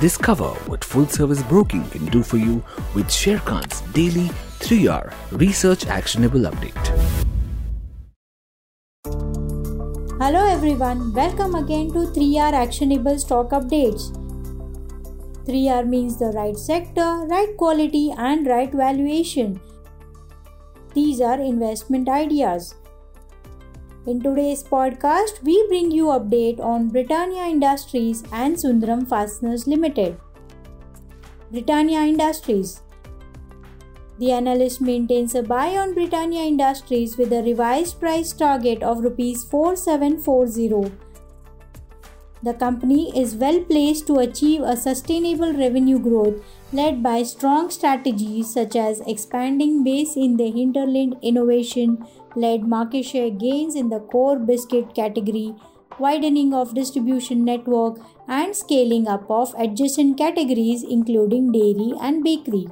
Discover what full service broking can do for you with Sharekhan's daily 3R research actionable update. Hello everyone, welcome again to 3R actionable stock updates. 3R means the right sector, right quality, and right valuation. These are investment ideas. In today's podcast, we bring you update on Britannia Industries and Sundaram Fasteners Limited. Britannia Industries The analyst maintains a buy on Britannia Industries with a revised price target of rupees 4740 the company is well placed to achieve a sustainable revenue growth led by strong strategies such as expanding base in the hinterland innovation led market share gains in the core biscuit category, widening of distribution network and scaling up of adjacent categories including dairy and bakery.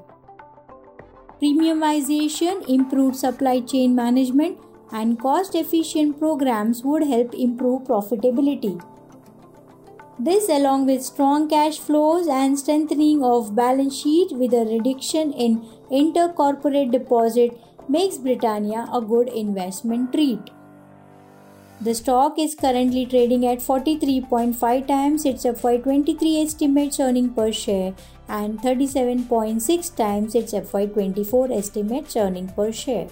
Premiumization, improved supply chain management and cost efficient programs would help improve profitability. This, along with strong cash flows and strengthening of balance sheet with a reduction in intercorporate deposit, makes Britannia a good investment treat. The stock is currently trading at 43.5 times its FY23 estimates earning per share and 37.6 times its FY24 estimates earning per share.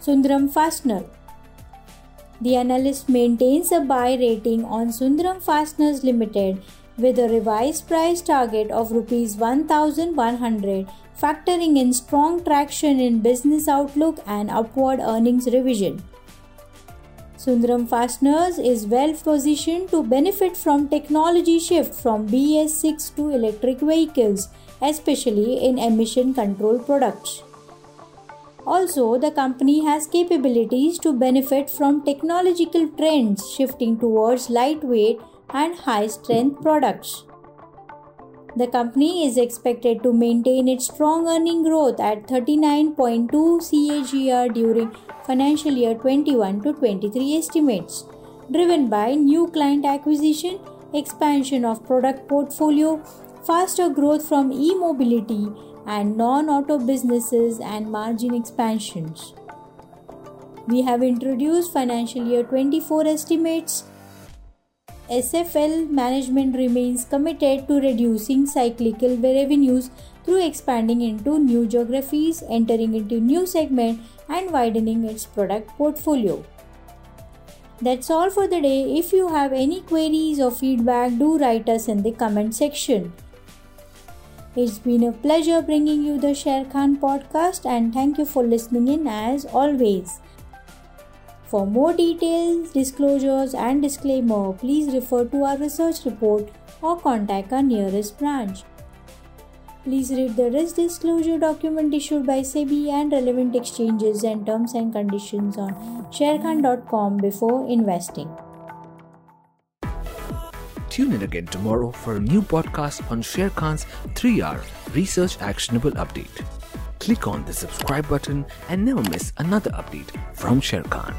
Sundaram Fastener the analyst maintains a buy rating on Sundaram Fasteners Limited with a revised price target of rupees 1100 factoring in strong traction in business outlook and upward earnings revision. Sundaram Fasteners is well positioned to benefit from technology shift from BS6 to electric vehicles, especially in emission control products. Also, the company has capabilities to benefit from technological trends shifting towards lightweight and high strength products. The company is expected to maintain its strong earning growth at 39.2 CAGR during financial year 21 to 23 estimates, driven by new client acquisition, expansion of product portfolio, faster growth from e-mobility and non auto businesses and margin expansions. We have introduced financial year 24 estimates. SFL management remains committed to reducing cyclical revenues through expanding into new geographies, entering into new segments, and widening its product portfolio. That's all for the day. If you have any queries or feedback, do write us in the comment section. It's been a pleasure bringing you the Sharekhan podcast and thank you for listening in as always. For more details, disclosures, and disclaimer, please refer to our research report or contact our nearest branch. Please read the risk disclosure document issued by SEBI and relevant exchanges and terms and conditions on sharekhan.com before investing. Tune in again tomorrow for a new podcast on Sharekhan's 3R Research Actionable Update. Click on the subscribe button and never miss another update from Sharekhan.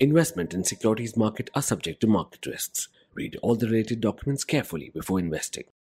Investment in securities market are subject to market risks. Read all the related documents carefully before investing.